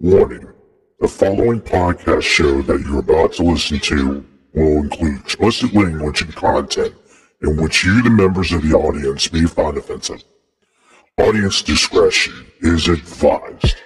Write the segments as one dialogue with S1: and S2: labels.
S1: Warning. The following podcast show that you're about to listen to will include explicit language and content in which you, the members of the audience, may find offensive. Audience discretion is advised.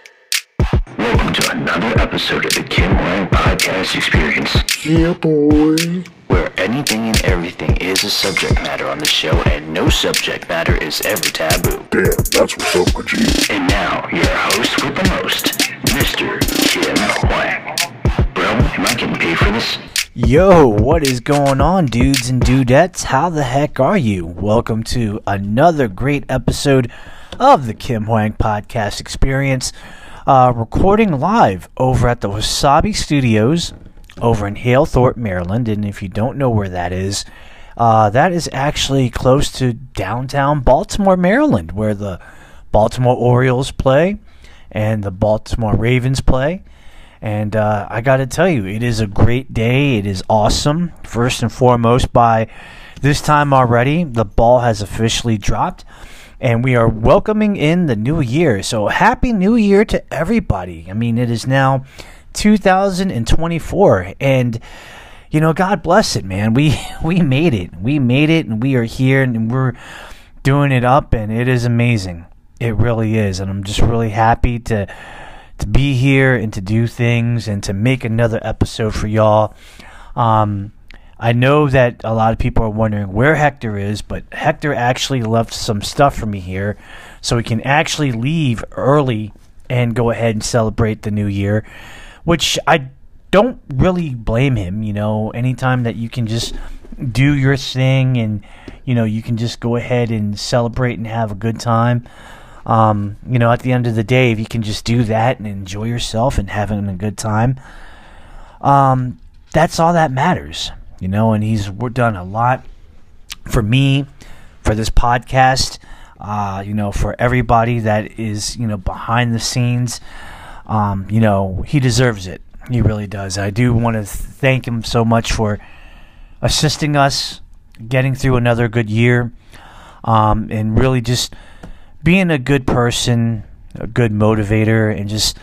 S2: Welcome to another episode of the Kim Hoang Podcast Experience,
S1: Yeah, boy.
S2: where anything and everything is a subject matter on the show, and no subject matter is ever taboo.
S1: Damn, that's what's up, my G.
S2: And now, your host with the most, Mr. Kim Hoang. Bro, am I getting paid for this?
S3: Yo, what is going on, dudes and dudettes? How the heck are you? Welcome to another great episode of the Kim Hoang Podcast Experience. Uh, recording live over at the Wasabi Studios over in Halethorpe, Maryland. And if you don't know where that is, uh, that is actually close to downtown Baltimore, Maryland, where the Baltimore Orioles play and the Baltimore Ravens play. And uh, I got to tell you, it is a great day. It is awesome. First and foremost, by this time already, the ball has officially dropped, and we are welcoming in the new year. So, happy new year to everybody. I mean, it is now 2024, and you know, God bless it, man. We we made it. We made it, and we are here, and we're doing it up, and it is amazing. It really is, and I'm just really happy to to be here and to do things and to make another episode for y'all. Um, I know that a lot of people are wondering where Hector is, but Hector actually left some stuff for me here, so we can actually leave early and go ahead and celebrate the new year, which I don't really blame him. You know, anytime that you can just do your thing and you know you can just go ahead and celebrate and have a good time. Um, you know, at the end of the day, if you can just do that and enjoy yourself and having a good time, um, that's all that matters. You know, and he's done a lot for me, for this podcast. Uh, you know, for everybody that is you know behind the scenes. Um, you know, he deserves it. He really does. I do want to thank him so much for assisting us, getting through another good year, um, and really just being a good person, a good motivator, and just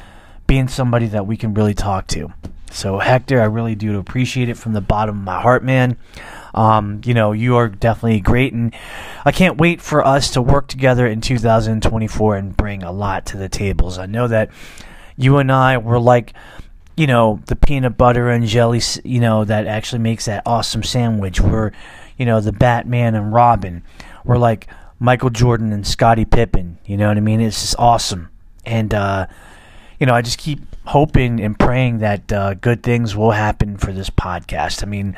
S3: being somebody that we can really talk to. So, Hector, I really do appreciate it from the bottom of my heart, man. Um, you know, you are definitely great, and I can't wait for us to work together in 2024 and bring a lot to the tables. I know that you and I were like, you know, the peanut butter and jelly, you know, that actually makes that awesome sandwich. We're, you know, the Batman and Robin. We're like Michael Jordan and Scottie Pippen. You know what I mean? It's just awesome. And, uh, you know, I just keep hoping and praying that uh, good things will happen for this podcast. I mean,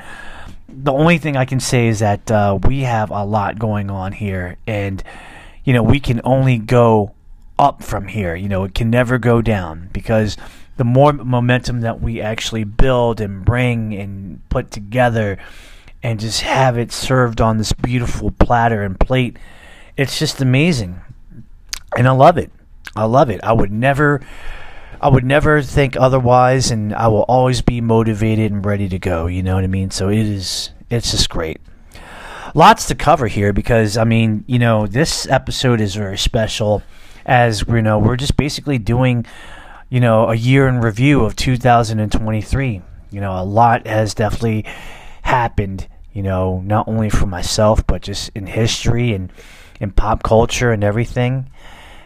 S3: the only thing I can say is that uh, we have a lot going on here, and you know, we can only go up from here. You know, it can never go down because the more momentum that we actually build and bring and put together, and just have it served on this beautiful platter and plate, it's just amazing, and I love it. I love it. I would never. I would never think otherwise, and I will always be motivated and ready to go. You know what I mean? So it is. It's just great. Lots to cover here because I mean, you know, this episode is very special, as you know, we're just basically doing, you know, a year in review of 2023. You know, a lot has definitely happened. You know, not only for myself, but just in history and in pop culture and everything.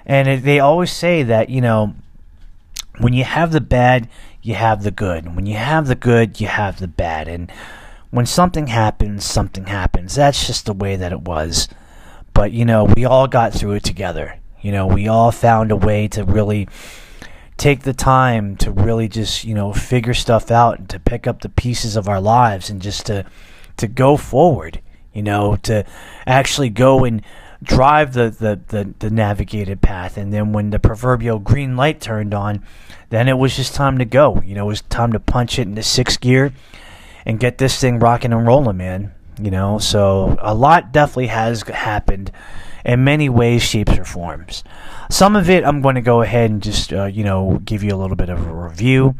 S3: And it, they always say that you know when you have the bad, you have the good. When you have the good, you have the bad. And when something happens, something happens. That's just the way that it was. But, you know, we all got through it together. You know, we all found a way to really take the time to really just, you know, figure stuff out and to pick up the pieces of our lives and just to to go forward, you know, to actually go and drive the, the, the, the navigated path. And then when the proverbial green light turned on, then it was just time to go. You know, it was time to punch it into sixth gear and get this thing rocking and rolling, man. You know, so a lot definitely has happened in many ways, shapes, or forms. Some of it I'm going to go ahead and just, uh, you know, give you a little bit of a review.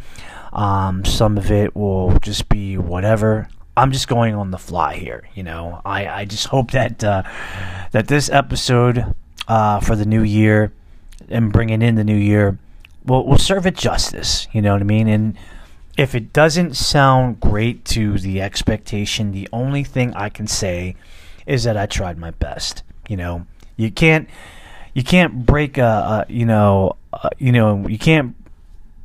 S3: Um, some of it will just be whatever. I'm just going on the fly here. You know, I, I just hope that uh, that this episode uh, for the new year and bringing in the new year we'll, we'll serve it justice. You know what I mean? And if it doesn't sound great to the expectation, the only thing I can say is that I tried my best. You know, you can't you can't break a, a you know you know you can't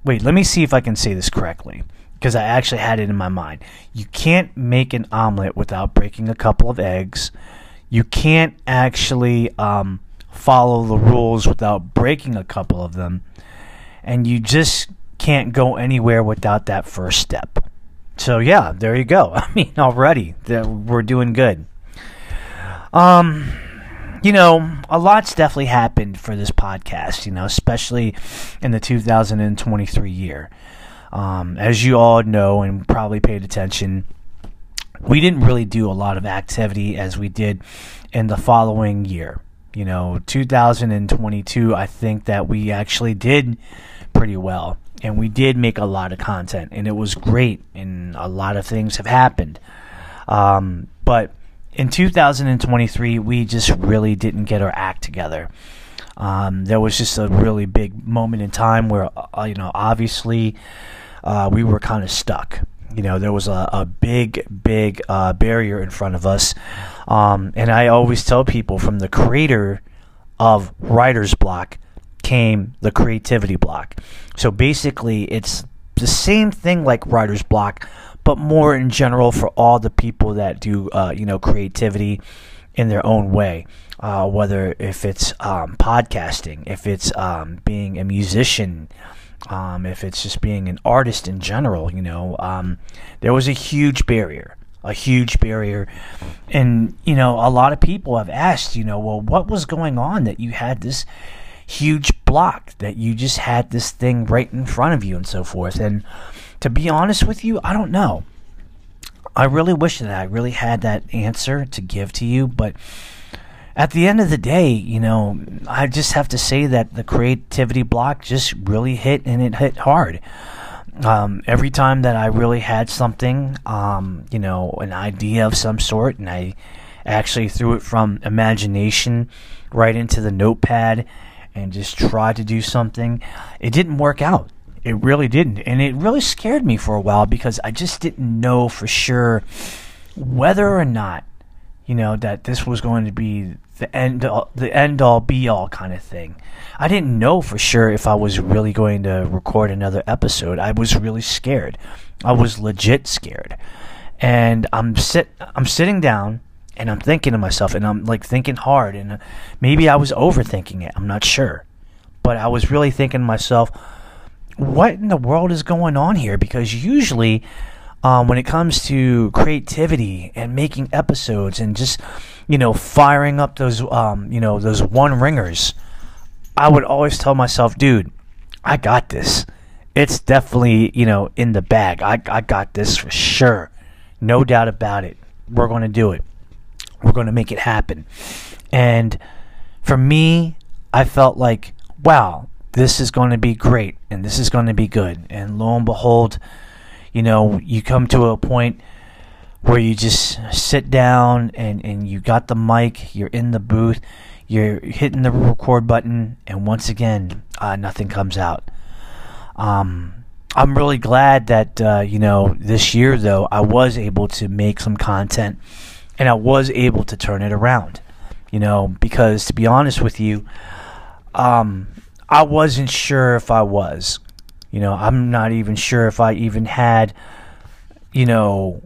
S3: wait. Let me see if I can say this correctly because I actually had it in my mind. You can't make an omelet without breaking a couple of eggs. You can't actually um, follow the rules without breaking a couple of them, and you just can't go anywhere without that first step. So yeah, there you go. I mean, already we're doing good. Um, you know, a lot's definitely happened for this podcast. You know, especially in the 2023 year. Um, as you all know and probably paid attention, we didn't really do a lot of activity as we did in the following year. You know, 2022, I think that we actually did pretty well and we did make a lot of content and it was great and a lot of things have happened um, but in 2023 we just really didn't get our act together um, there was just a really big moment in time where uh, you know obviously uh, we were kind of stuck you know there was a, a big big uh, barrier in front of us um, and i always tell people from the creator of writer's block came the creativity block. So basically, it's the same thing like writer's block, but more in general for all the people that do, uh, you know, creativity in their own way. Uh, whether if it's um, podcasting, if it's um, being a musician, um, if it's just being an artist in general, you know, um, there was a huge barrier, a huge barrier, and you know, a lot of people have asked, you know, well, what was going on that you had this huge block that you just had this thing right in front of you and so forth. And to be honest with you, I don't know. I really wish that I really had that answer to give to you, but at the end of the day, you know, I just have to say that the creativity block just really hit and it hit hard. Um, every time that I really had something, um, you know, an idea of some sort, and I actually threw it from imagination right into the notepad and just tried to do something, it didn't work out. It really didn't. And it really scared me for a while because I just didn't know for sure whether or not, you know, that this was going to be the end all, the end all be all kind of thing. I didn't know for sure if I was really going to record another episode. I was really scared. I was legit scared. And I'm sit I'm sitting down and I'm thinking to myself, and I'm like thinking hard, and uh, maybe I was overthinking it. I'm not sure, but I was really thinking to myself, what in the world is going on here? Because usually, um, when it comes to creativity and making episodes and just you know firing up those um, you know those one ringers, I would always tell myself, dude, I got this. It's definitely you know in the bag. I I got this for sure, no doubt about it. We're going to do it. We're going to make it happen. And for me, I felt like, wow, this is going to be great and this is going to be good. And lo and behold, you know, you come to a point where you just sit down and, and you got the mic, you're in the booth, you're hitting the record button, and once again, uh, nothing comes out. Um, I'm really glad that, uh, you know, this year, though, I was able to make some content and I was able to turn it around. You know, because to be honest with you, um, I wasn't sure if I was. You know, I'm not even sure if I even had, you know,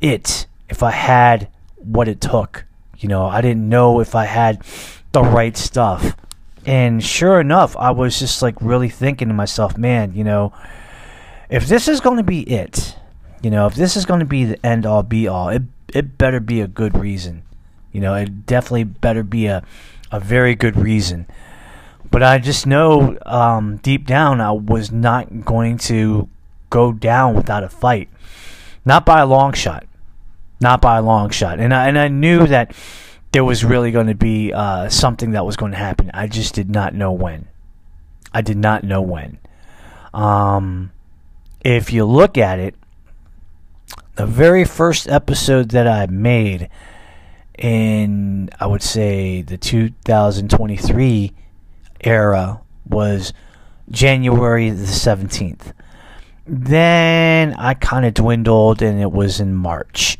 S3: it, if I had what it took. You know, I didn't know if I had the right stuff. And sure enough, I was just like really thinking to myself, man, you know, if this is going to be it, you know, if this is going to be the end all be all, it it better be a good reason. You know, it definitely better be a a very good reason. But I just know um, deep down I was not going to go down without a fight, not by a long shot, not by a long shot. And I and I knew that there was really going to be uh, something that was going to happen. I just did not know when. I did not know when. Um, if you look at it, the very first episode that I made in, I would say, the 2023 era was January the 17th. Then I kind of dwindled and it was in March.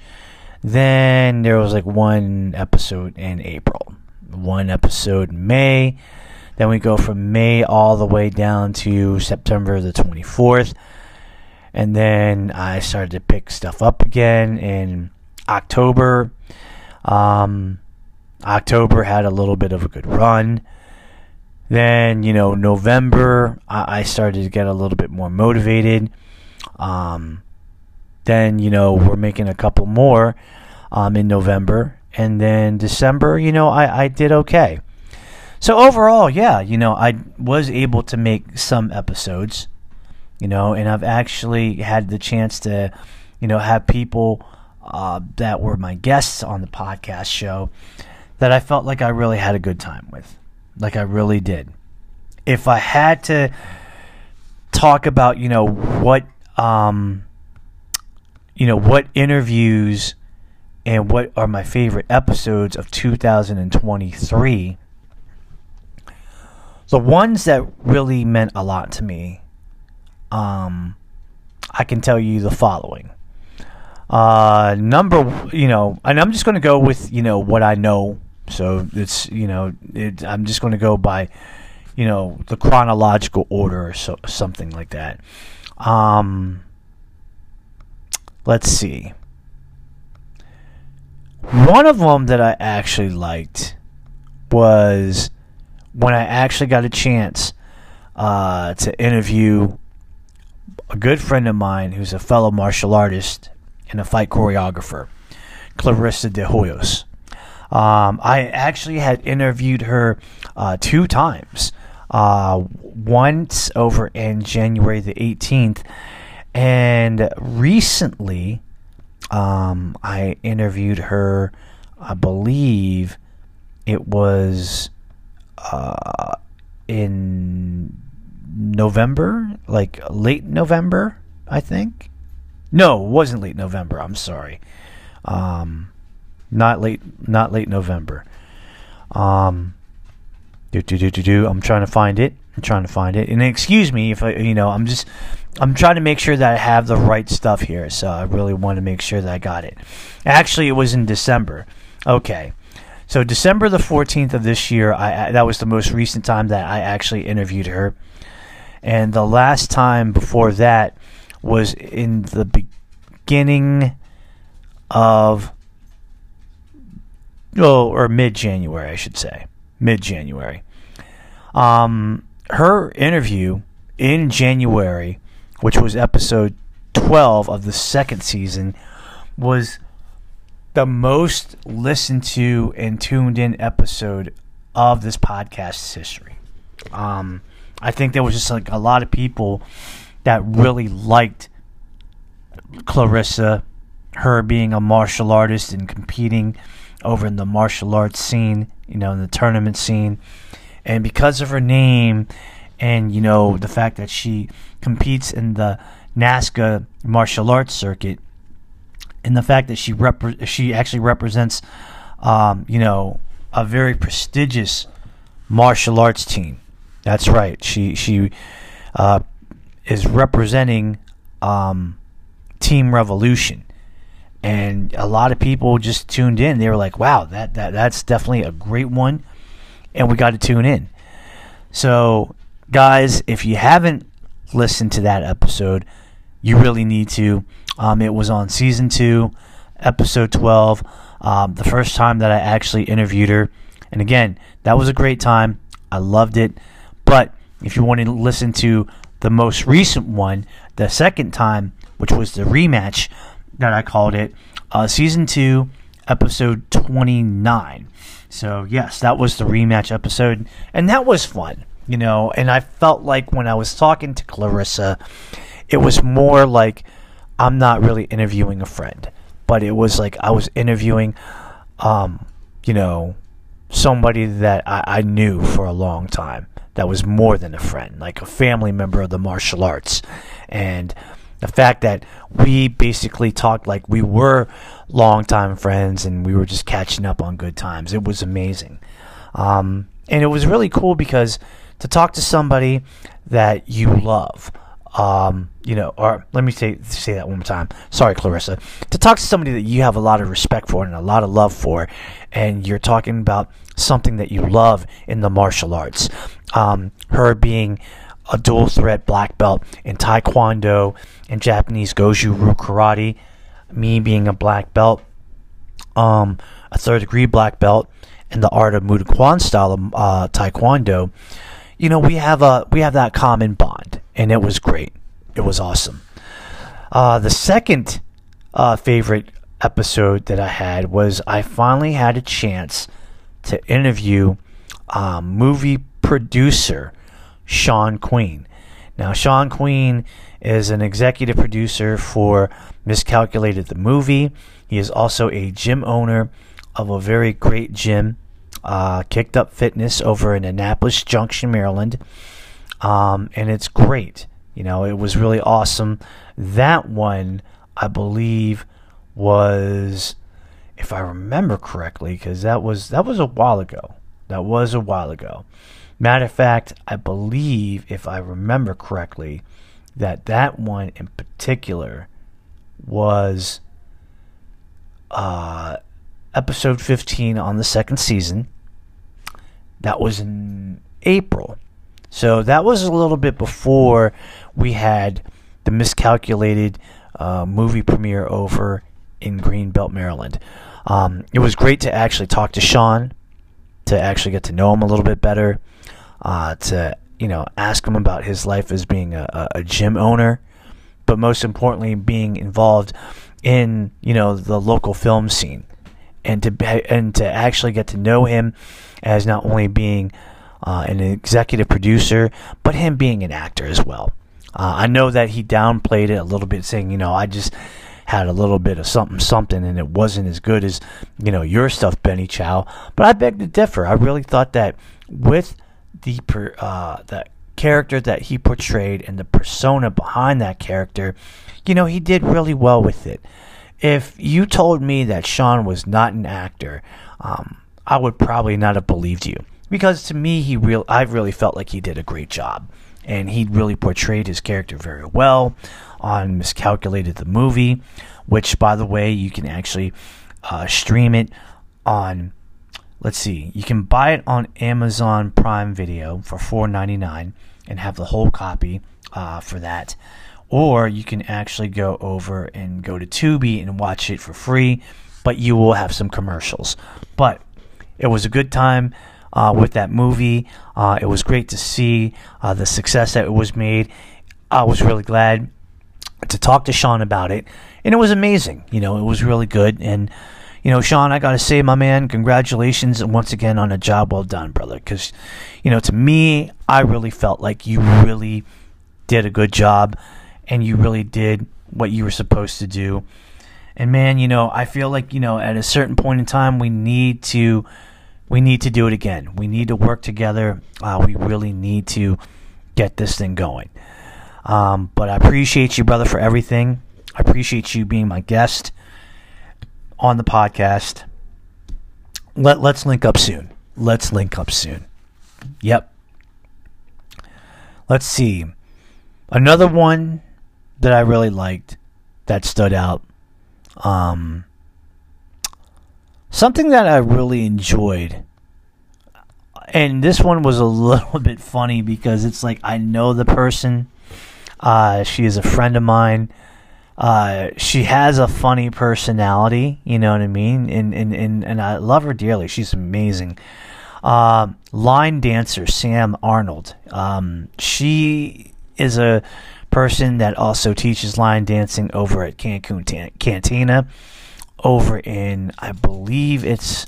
S3: Then there was like one episode in April, one episode in May. Then we go from May all the way down to September the 24th. And then I started to pick stuff up again in October. Um, October had a little bit of a good run. Then, you know, November, I, I started to get a little bit more motivated. Um, then, you know, we're making a couple more um, in November. And then December, you know, I, I did okay. So overall, yeah, you know, I was able to make some episodes, you know, and I've actually had the chance to, you know, have people uh, that were my guests on the podcast show that I felt like I really had a good time with like I really did. If I had to talk about, you know, what um you know, what interviews and what are my favorite episodes of 2023, the ones that really meant a lot to me, um, I can tell you the following. Uh, number, you know, and I'm just going to go with, you know, what I know so it's you know it, I'm just going to go by you know the chronological order or so, something like that. Um, let's see. One of them that I actually liked was when I actually got a chance uh, to interview a good friend of mine who's a fellow martial artist and a fight choreographer, Clarissa de Hoyos. Um, I actually had interviewed her uh, two times. Uh, once over in January the 18th, and recently um, I interviewed her. I believe it was uh, in November, like late November, I think. No, it wasn't late November. I'm sorry. Um, not late, not late November. Um, do do do do do. I'm trying to find it. I'm trying to find it. And excuse me if I, you know, I'm just, I'm trying to make sure that I have the right stuff here. So I really want to make sure that I got it. Actually, it was in December. Okay. So December the 14th of this year, I that was the most recent time that I actually interviewed her. And the last time before that was in the beginning of oh, or mid January, I should say, mid January. Um, her interview in January, which was episode 12 of the second season, was the most listened to and tuned in episode of this podcast's history. Um, I think there was just like a lot of people that really liked Clarissa, her being a martial artist and competing over in the martial arts scene, you know, in the tournament scene. And because of her name and, you know, the fact that she competes in the NASKA martial arts circuit, and the fact that she rep- she actually represents, um, you know, a very prestigious martial arts team. That's right. She she uh, is representing um, Team Revolution and a lot of people just tuned in. They were like, "Wow, that that that's definitely a great one," and we got to tune in. So, guys, if you haven't listened to that episode, you really need to. Um, it was on season two, episode twelve. Um, the first time that I actually interviewed her, and again, that was a great time. I loved it. But if you want to listen to the most recent one, the second time, which was the rematch that I called it uh, season two, episode 29. So, yes, that was the rematch episode, and that was fun, you know. And I felt like when I was talking to Clarissa, it was more like I'm not really interviewing a friend, but it was like I was interviewing, um, you know, somebody that I, I knew for a long time that was more than a friend, like a family member of the martial arts. And the fact that we basically talked like we were longtime friends and we were just catching up on good times. It was amazing. Um, and it was really cool because to talk to somebody that you love. Um, you know, or let me say say that one more time. Sorry, Clarissa. To talk to somebody that you have a lot of respect for and a lot of love for, and you're talking about something that you love in the martial arts. Um, her being a dual threat black belt in Taekwondo and Japanese Goju Ryu Karate, me being a black belt, um, a third degree black belt in the art of Muay Kwan style of uh, Taekwondo. You know, we have a we have that common bond, and it was great. It was awesome. Uh, the second uh, favorite episode that I had was I finally had a chance to interview um, movie producer Sean Queen. Now, Sean Queen is an executive producer for Miscalculated the Movie. He is also a gym owner of a very great gym, uh, Kicked Up Fitness, over in Annapolis Junction, Maryland. Um, and it's great. You know, it was really awesome. That one, I believe, was, if I remember correctly, because that was that was a while ago. That was a while ago. Matter of fact, I believe, if I remember correctly, that that one in particular was uh, episode 15 on the second season. That was in April. So that was a little bit before we had the miscalculated uh, movie premiere over in Greenbelt, Maryland. Um, it was great to actually talk to Sean, to actually get to know him a little bit better, uh, to you know ask him about his life as being a, a gym owner, but most importantly, being involved in you know the local film scene, and to and to actually get to know him as not only being uh, an executive producer, but him being an actor as well. Uh, I know that he downplayed it a little bit, saying, you know, I just had a little bit of something, something, and it wasn't as good as, you know, your stuff, Benny Chow. But I beg to differ. I really thought that with the uh, that character that he portrayed and the persona behind that character, you know, he did really well with it. If you told me that Sean was not an actor, um, I would probably not have believed you because to me, he real I really felt like he did a great job, and he really portrayed his character very well on Miscalculated the movie, which by the way, you can actually uh, stream it on let's see, you can buy it on Amazon Prime Video for $4.99 and have the whole copy uh, for that. Or you can actually go over and go to Tubi and watch it for free, but you will have some commercials. But it was a good time uh, with that movie. Uh, it was great to see uh, the success that it was made. I was really glad to talk to Sean about it, and it was amazing. You know, it was really good and you know, Sean, I got to say, my man, congratulations once again on a job well done, brother. Because, you know, to me, I really felt like you really did a good job and you really did what you were supposed to do. And man, you know, I feel like, you know, at a certain point in time, we need to. We need to do it again. We need to work together. Uh, we really need to get this thing going. Um, but I appreciate you, brother, for everything. I appreciate you being my guest on the podcast. Let let's link up soon. Let's link up soon. Yep. Let's see. Another one that I really liked that stood out. Um something that I really enjoyed. And this one was a little bit funny because it's like I know the person. Uh, she is a friend of mine. Uh, she has a funny personality, you know what I mean? And and, and, and I love her dearly. She's amazing. Uh, line dancer Sam Arnold. Um, she is a person that also teaches line dancing over at Cancun Cantina, over in I believe it's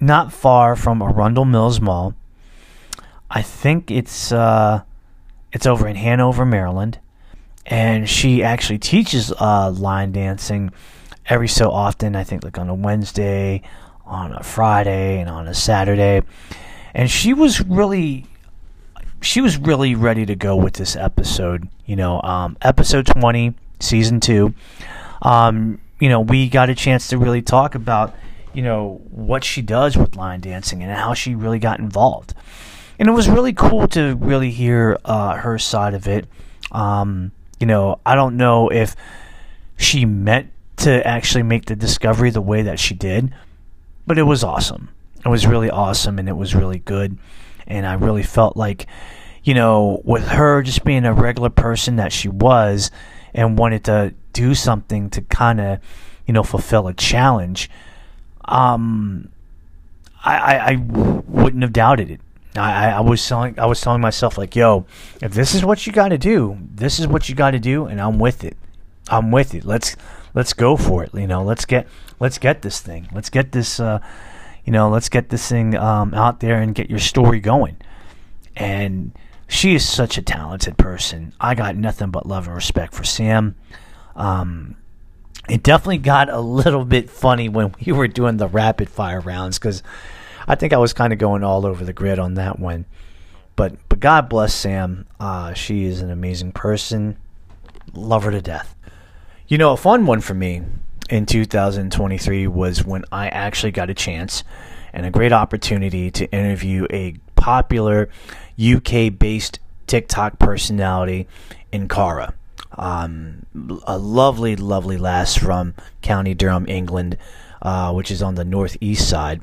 S3: not far from Arundel Mills Mall. I think it's uh, it's over in Hanover, Maryland and she actually teaches uh, line dancing every so often. I think like on a Wednesday, on a Friday, and on a Saturday. And she was really, she was really ready to go with this episode. You know, um, episode twenty, season two. Um, you know, we got a chance to really talk about, you know, what she does with line dancing and how she really got involved. And it was really cool to really hear uh, her side of it. Um, you know, I don't know if she meant to actually make the discovery the way that she did, but it was awesome. It was really awesome and it was really good. And I really felt like, you know, with her just being a regular person that she was and wanted to do something to kind of, you know, fulfill a challenge, um, I, I, I wouldn't have doubted it. I, I was telling I was telling myself like, yo, if this is what you got to do, this is what you got to do, and I'm with it. I'm with it. Let's let's go for it. You know, let's get let's get this thing. Let's get this. Uh, you know, let's get this thing um, out there and get your story going. And she is such a talented person. I got nothing but love and respect for Sam. Um, it definitely got a little bit funny when we were doing the rapid fire rounds because I think I was kind of going all over the grid on that one. But but God bless Sam. Uh, she is an amazing person. Love her to death. You know, a fun one for me in 2023 was when I actually got a chance and a great opportunity to interview a popular UK based TikTok personality in Cara. Um, a lovely, lovely lass from County Durham, England, uh, which is on the northeast side.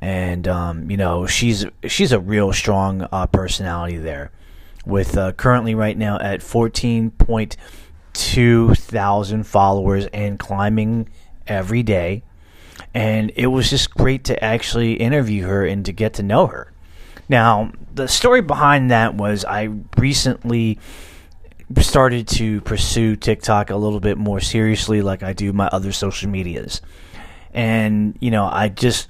S3: And um, you know she's she's a real strong uh, personality there, with uh, currently right now at 14.2 thousand followers and climbing every day. And it was just great to actually interview her and to get to know her. Now, the story behind that was I recently started to pursue TikTok a little bit more seriously, like I do my other social medias. And, you know, I just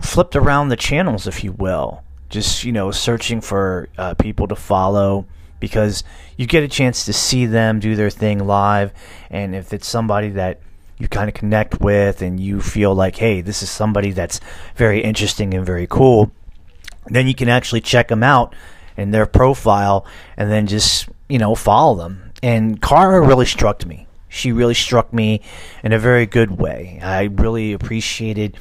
S3: flipped around the channels, if you will, just, you know, searching for uh, people to follow because you get a chance to see them do their thing live. And if it's somebody that you kind of connect with and you feel like, hey, this is somebody that's very interesting and very cool, then you can actually check them out and their profile and then just you know follow them. And Cara really struck me. She really struck me in a very good way. I really appreciated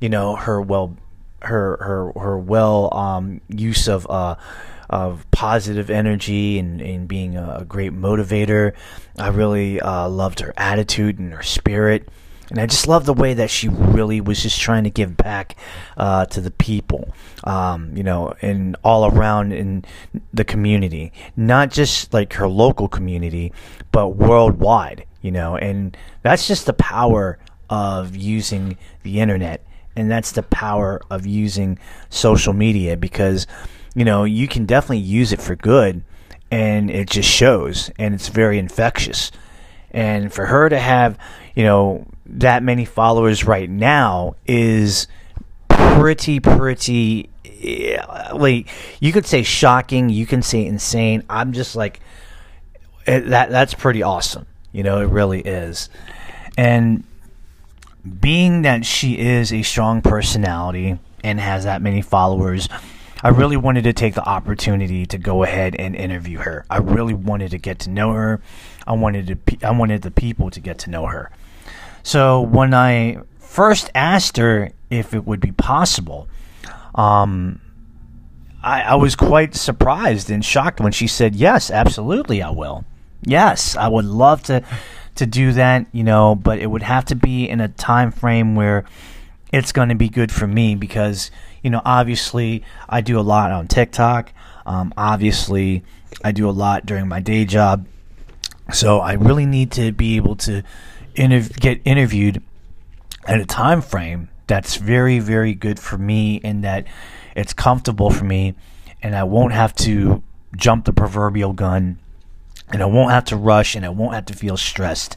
S3: you know her well her her her well um, use of uh, of positive energy and, and being a, great motivator. I really uh, loved her attitude and her spirit. And I just love the way that she really was just trying to give back uh, to the people, um, you know, and all around in the community, not just like her local community, but worldwide, you know, and that's just the power of using the internet, and that's the power of using social media because, you know, you can definitely use it for good, and it just shows, and it's very infectious. And for her to have, you know, that many followers right now is pretty, pretty. Like you could say shocking, you can say insane. I'm just like that. That's pretty awesome. You know, it really is. And being that she is a strong personality and has that many followers, I really wanted to take the opportunity to go ahead and interview her. I really wanted to get to know her. I wanted to. I wanted the people to get to know her. So when I first asked her if it would be possible, um, I, I was quite surprised and shocked when she said, "Yes, absolutely, I will. Yes, I would love to to do that. You know, but it would have to be in a time frame where it's going to be good for me because you know, obviously, I do a lot on TikTok. Um, obviously, I do a lot during my day job. So I really need to be able to interv- get interviewed at a time frame that's very very good for me and that it's comfortable for me and I won't have to jump the proverbial gun and I won't have to rush and I won't have to feel stressed.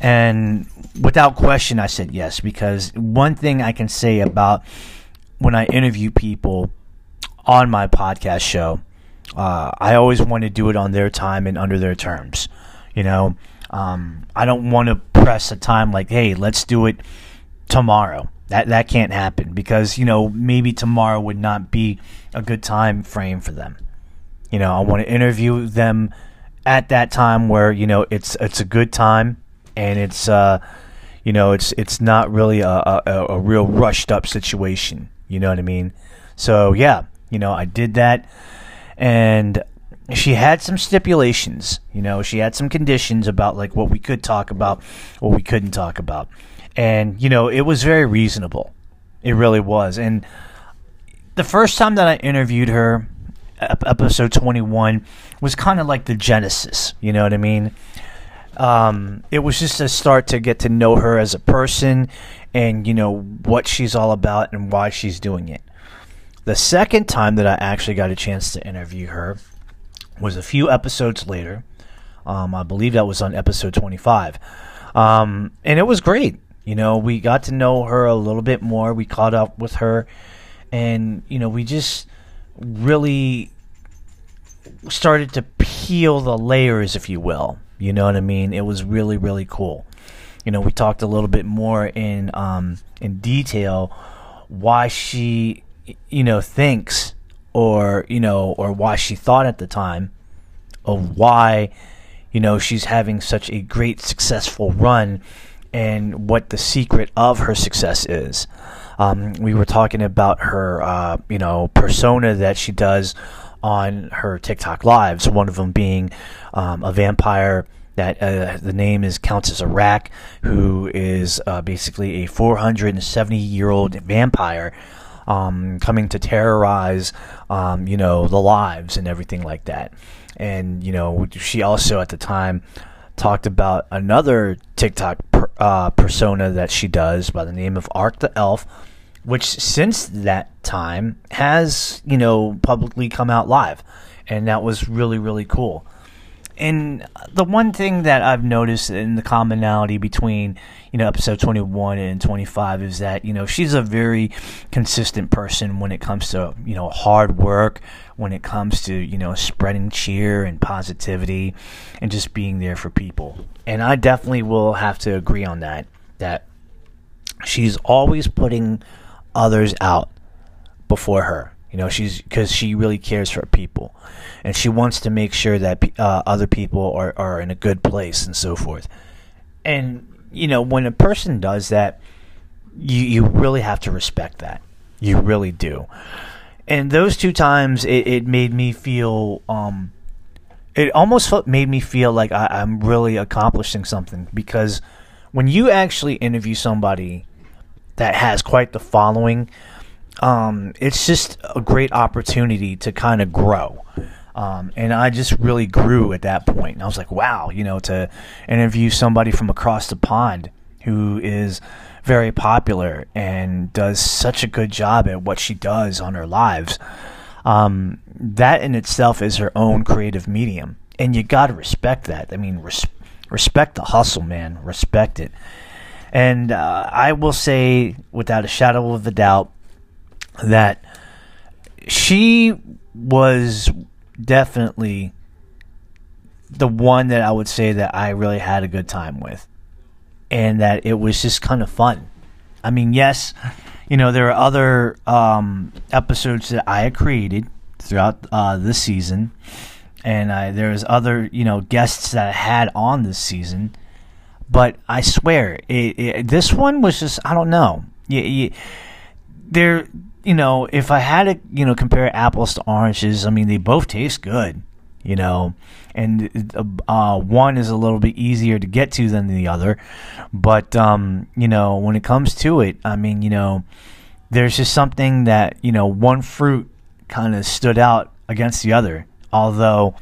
S3: And without question I said yes because one thing I can say about when I interview people on my podcast show uh, I always want to do it on their time and under their terms. You know, um, I don't want to press a time like, hey, let's do it tomorrow. That that can't happen because you know maybe tomorrow would not be a good time frame for them. You know, I want to interview them at that time where you know it's it's a good time and it's uh, You know, it's it's not really a, a, a real rushed up situation. You know what I mean? So yeah, you know, I did that, and she had some stipulations. You know, she had some conditions about like what we could talk about, what we couldn't talk about, and you know, it was very reasonable. It really was. And the first time that I interviewed her, episode twenty one, was kind of like the genesis. You know what I mean? Um, it was just a start to get to know her as a person and you know what she's all about and why she's doing it. The second time that I actually got a chance to interview her was a few episodes later. Um, I believe that was on episode 25. Um, and it was great. You know, we got to know her a little bit more. We caught up with her. And, you know, we just really started to peel the layers, if you will. You know what I mean? It was really, really cool. You know, we talked a little bit more in um, in detail why she, you know, thinks or you know, or why she thought at the time of why, you know, she's having such a great successful run and what the secret of her success is. Um, we were talking about her, uh, you know, persona that she does on her TikTok lives. One of them being um, a vampire that uh, the name is Countess Arak, who is uh, basically a 470 year old vampire. Um, coming to terrorize, um, you know, the lives and everything like that. And you know, she also at the time talked about another TikTok per, uh, persona that she does by the name of Arc the Elf, which since that time has you know publicly come out live, and that was really really cool. And the one thing that I've noticed in the commonality between you know episode 21 and 25 is that you know she's a very consistent person when it comes to you know hard work when it comes to you know spreading cheer and positivity and just being there for people and i definitely will have to agree on that that she's always putting others out before her you know she's because she really cares for people and she wants to make sure that uh, other people are, are in a good place and so forth and you know, when a person does that, you you really have to respect that. You really do. And those two times, it, it made me feel. Um, it almost made me feel like I, I'm really accomplishing something because when you actually interview somebody that has quite the following, um, it's just a great opportunity to kind of grow. Um, and I just really grew at that point. And I was like, wow, you know, to interview somebody from across the pond who is very popular and does such a good job at what she does on her lives. Um, that in itself is her own creative medium. And you got to respect that. I mean, res- respect the hustle, man. Respect it. And uh, I will say, without a shadow of a doubt, that she was definitely the one that I would say that I really had a good time with. And that it was just kind of fun. I mean, yes, you know, there are other um, episodes that I created throughout uh, this season. And I, there's other, you know, guests that I had on this season. But I swear, it, it, this one was just, I don't know. You, you, there, you know, if I had to, you know, compare apples to oranges, I mean, they both taste good, you know, and uh, one is a little bit easier to get to than the other. But, um, you know, when it comes to it, I mean, you know, there's just something that, you know, one fruit kind of stood out against the other, although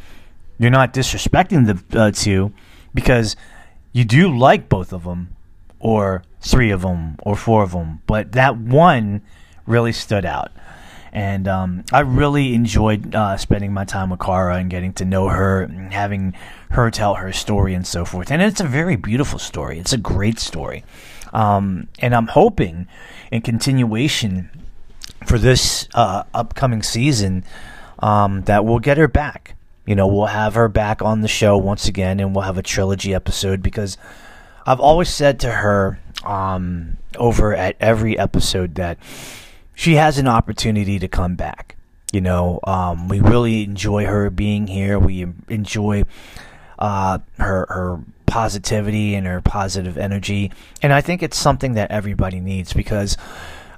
S3: you're not disrespecting the uh, two because you do like both of them or three of them or four of them, but that one really stood out. And um, I really enjoyed uh, spending my time with Cara and getting to know her and having her tell her story and so forth. And it's a very beautiful story. It's a great story. Um, and I'm hoping in continuation for this uh, upcoming season um, that we'll get her back. You know, we'll have her back on the show once again and we'll have a trilogy episode because I've always said to her um, over at every episode that she has an opportunity to come back. You know, um, we really enjoy her being here. We enjoy uh, her her positivity and her positive energy. And I think it's something that everybody needs because,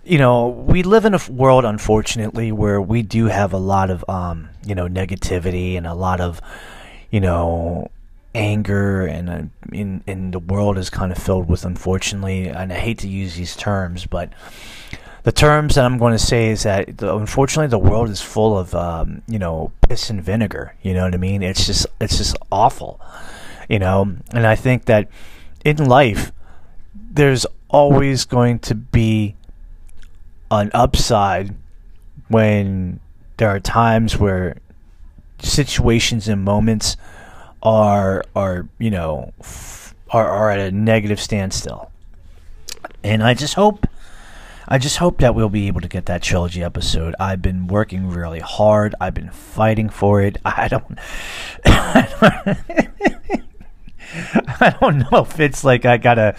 S3: you know, we live in a world, unfortunately, where we do have a lot of, um, you know, negativity and a lot of, you know, anger and uh, in in the world is kind of filled with unfortunately and I hate to use these terms but the terms that I'm going to say is that the, unfortunately the world is full of um, you know piss and vinegar. You know what I mean? It's just it's just awful. You know, and I think that in life there's always going to be an upside when there are times where situations and moments are are you know f- are are at a negative standstill. And I just hope I just hope that we'll be able to get that trilogy episode. I've been working really hard. I've been fighting for it. I don't. I don't know if it's like I gotta,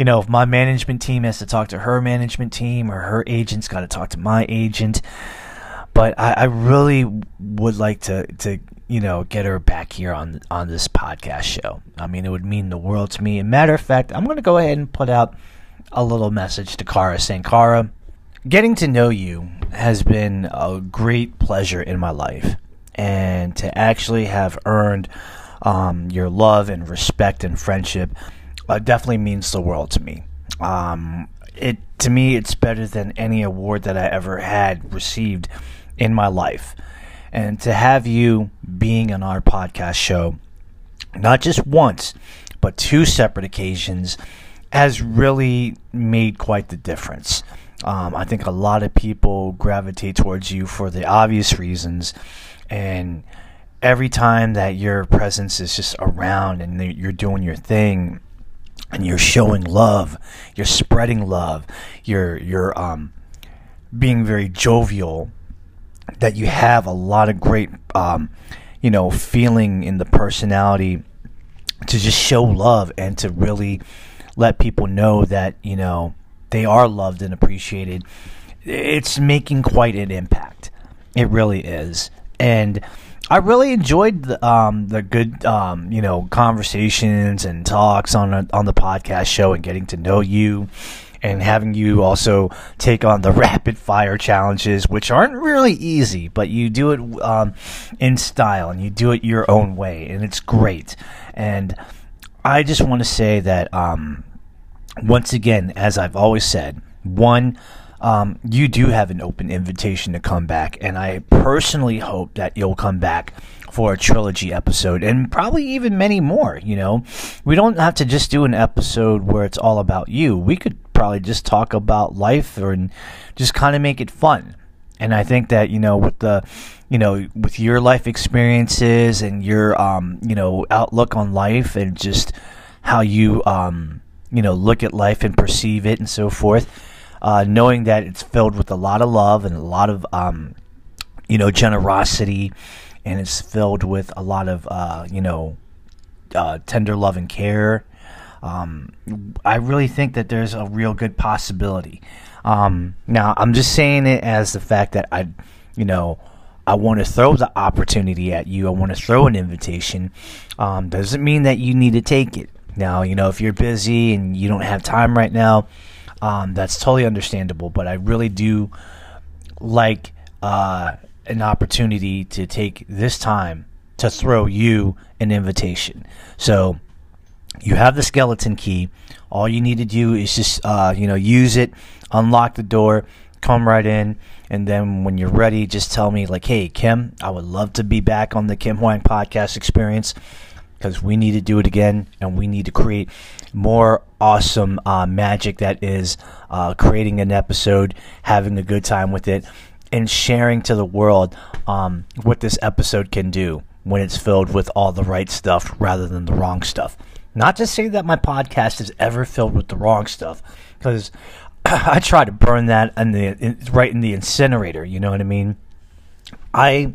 S3: you know, if my management team has to talk to her management team or her agent's got to talk to my agent. But I, I really would like to to you know get her back here on on this podcast show. I mean, it would mean the world to me. And matter of fact, I'm going to go ahead and put out a little message to Kara saying, Kara, getting to know you has been a great pleasure in my life. And to actually have earned um, your love and respect and friendship uh, definitely means the world to me. Um, it to me, it's better than any award that I ever had received in my life. And to have you being on our podcast show, not just once, but two separate occasions, has really made quite the difference. Um, I think a lot of people gravitate towards you for the obvious reasons, and every time that your presence is just around and you're doing your thing, and you're showing love, you're spreading love, you're you're um, being very jovial, that you have a lot of great, um, you know, feeling in the personality to just show love and to really let people know that you know they are loved and appreciated, it's making quite an impact. It really is, and I really enjoyed the um, the good um, you know conversations and talks on on the podcast show and getting to know you and having you also take on the rapid fire challenges, which aren't really easy, but you do it um, in style and you do it your own way, and it's great. And I just want to say that um, once again, as I've always said, one, um, you do have an open invitation to come back, and I personally hope that you'll come back for a trilogy episode and probably even many more. You know, we don't have to just do an episode where it's all about you. We could probably just talk about life or and just kind of make it fun. And I think that you know with the you know with your life experiences and your um you know outlook on life and just how you um you know look at life and perceive it and so forth. Uh, knowing that it's filled with a lot of love and a lot of um, you know generosity, and it's filled with a lot of uh, you know uh, tender love and care. Um, I really think that there's a real good possibility. Um, now, I'm just saying it as the fact that I, you know, I want to throw the opportunity at you. I want to throw an invitation. Um, doesn't mean that you need to take it. Now, you know, if you're busy and you don't have time right now, um, that's totally understandable. But I really do like uh, an opportunity to take this time to throw you an invitation. So you have the skeleton key. All you need to do is just uh, you know use it, unlock the door, come right in, and then when you're ready, just tell me like, "Hey, Kim, I would love to be back on the Kim Hoang podcast experience." Because we need to do it again and we need to create more awesome uh, magic that is uh, creating an episode, having a good time with it, and sharing to the world um, what this episode can do when it's filled with all the right stuff rather than the wrong stuff. Not to say that my podcast is ever filled with the wrong stuff, because I try to burn that in the in, right in the incinerator. You know what I mean? I,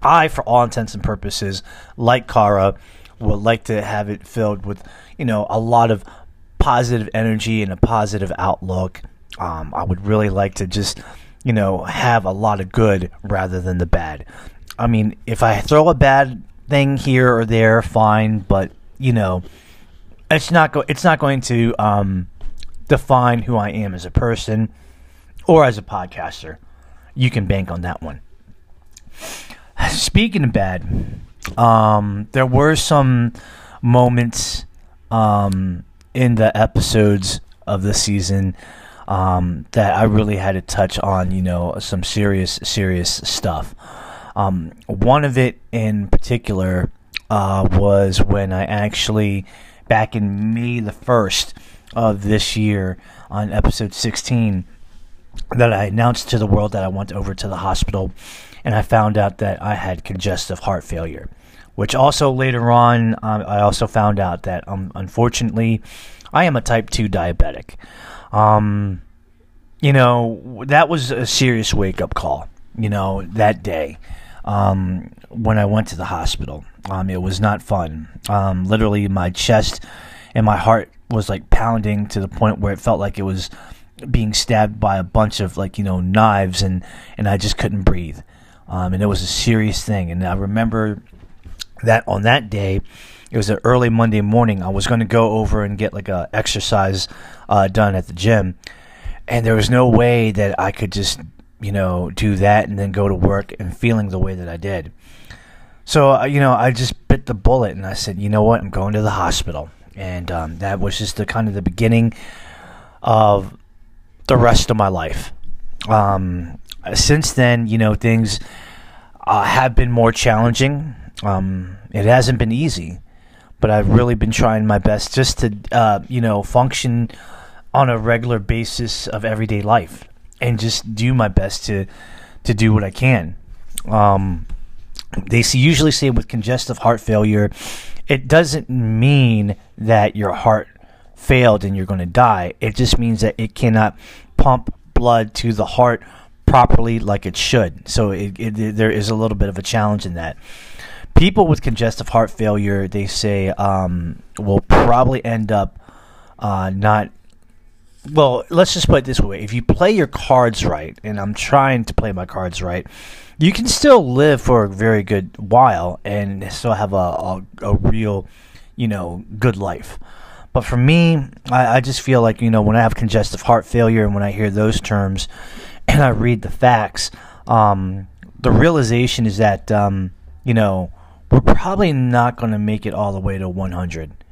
S3: I, for all intents and purposes, like Kara, would like to have it filled with, you know, a lot of positive energy and a positive outlook. Um, I would really like to just, you know, have a lot of good rather than the bad. I mean, if I throw a bad thing here or there, fine, but, you know, it's not go- it's not going to um, define who I am as a person or as a podcaster. You can bank on that one. Speaking of bad, um, there were some moments um, in the episodes of the season um, that I really had to touch on. You know, some serious, serious stuff. Um, one of it in particular uh, was when I actually, back in May the 1st of this year, on episode 16, that I announced to the world that I went over to the hospital and I found out that I had congestive heart failure. Which also later on, um, I also found out that um, unfortunately, I am a type 2 diabetic. Um, you know, that was a serious wake up call, you know, that day um, when I went to the hospital. Um, it was not fun. Um, literally, my chest and my heart was like pounding to the point where it felt like it was being stabbed by a bunch of like you know knives and and I just couldn't breathe um, and it was a serious thing. And I remember that on that day it was an early Monday morning. I was going to go over and get like a exercise uh, done at the gym. And there was no way that I could just you know do that and then go to work and feeling the way that I did. So uh, you know I just bit the bullet and I said you know what? I'm going to the hospital. And um, that was just the kind of the beginning of the rest of my life. Um, since then, you know, things uh, have been more challenging. Um, it hasn't been easy, but I've really been trying my best just to, uh, you know, function on a regular basis of everyday life and just do my best to to do what I can. Um, they usually say with congestive heart failure, it doesn't mean that your heart failed and you're going to die. It just means that it cannot pump blood to the heart properly like it should. So it, it, there is a little bit of a challenge in that. People with congestive heart failure, they say, um, will probably end up uh, not. Well, let's just put it this way: if you play your cards right, and I'm trying to play my cards right, you can still live for a very good while and still have a, a, a real, you know, good life. But for me, I, I just feel like, you know, when I have congestive heart failure and when I hear those terms and I read the facts, um, the realization is that, um, you know, we're probably not going to make it all the way to 100.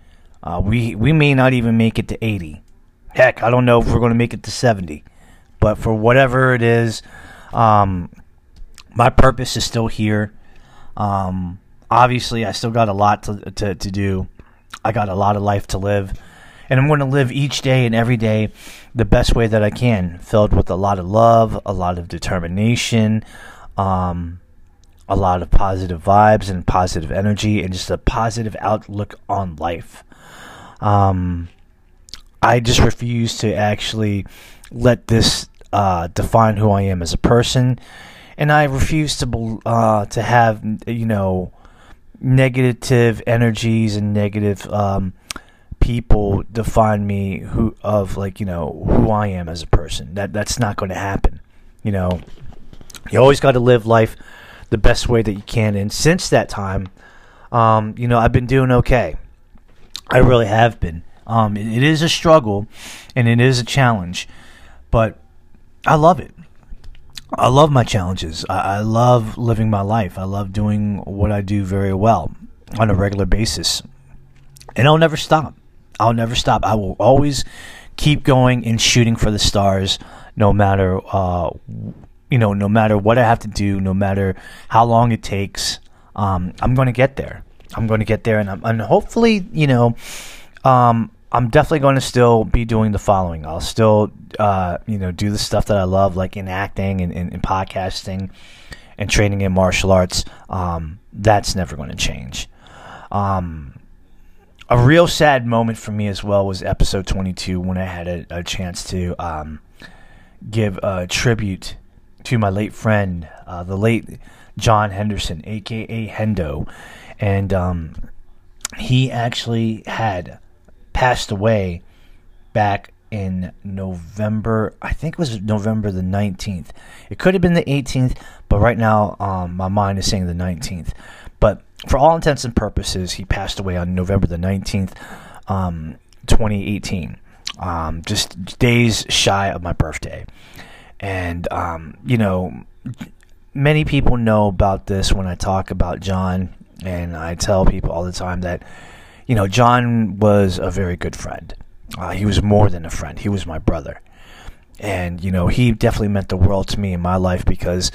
S3: Uh, we, we may not even make it to 80. Heck, I don't know if we're going to make it to 70. But for whatever it is, um, my purpose is still here. Um, obviously, I still got a lot to, to, to do. I got a lot of life to live. And I'm going to live each day and every day the best way that I can, filled with a lot of love, a lot of determination, um, a lot of positive vibes and positive energy, and just a positive outlook on life. Um, I just refuse to actually let this uh, define who I am as a person, and I refuse to uh, to have you know negative energies and negative um, people define me who of like you know who I am as a person. That that's not going to happen. You know, you always got to live life the best way that you can. And since that time, um, you know, I've been doing okay. I really have been. Um, it, it is a struggle, and it is a challenge, but I love it. I love my challenges. I, I, love living my life. I love doing what I do very well on a regular basis. And I'll never stop. I'll never stop. I will always keep going and shooting for the stars no matter uh, you know, no matter what I have to do, no matter how long it takes, um, I'm going to get there. I'm going to get there, and, I'm, and hopefully, you know, um, I'm definitely going to still be doing the following. I'll still, uh, you know, do the stuff that I love, like in acting and in, podcasting and training in martial arts. Um, that's never going to change. Um, a real sad moment for me as well was episode 22 when I had a, a chance to um, give a tribute to my late friend, uh, the late John Henderson, aka Hendo, and um, he actually had passed away back in November. I think it was November the 19th. It could have been the 18th, but right now um, my mind is saying the 19th. But for all intents and purposes, he passed away on November the 19th. um, 2018, um, just days shy of my birthday. And, um, you know, many people know about this when I talk about John, and I tell people all the time that, you know, John was a very good friend. Uh, he was more than a friend, he was my brother. And, you know, he definitely meant the world to me in my life because,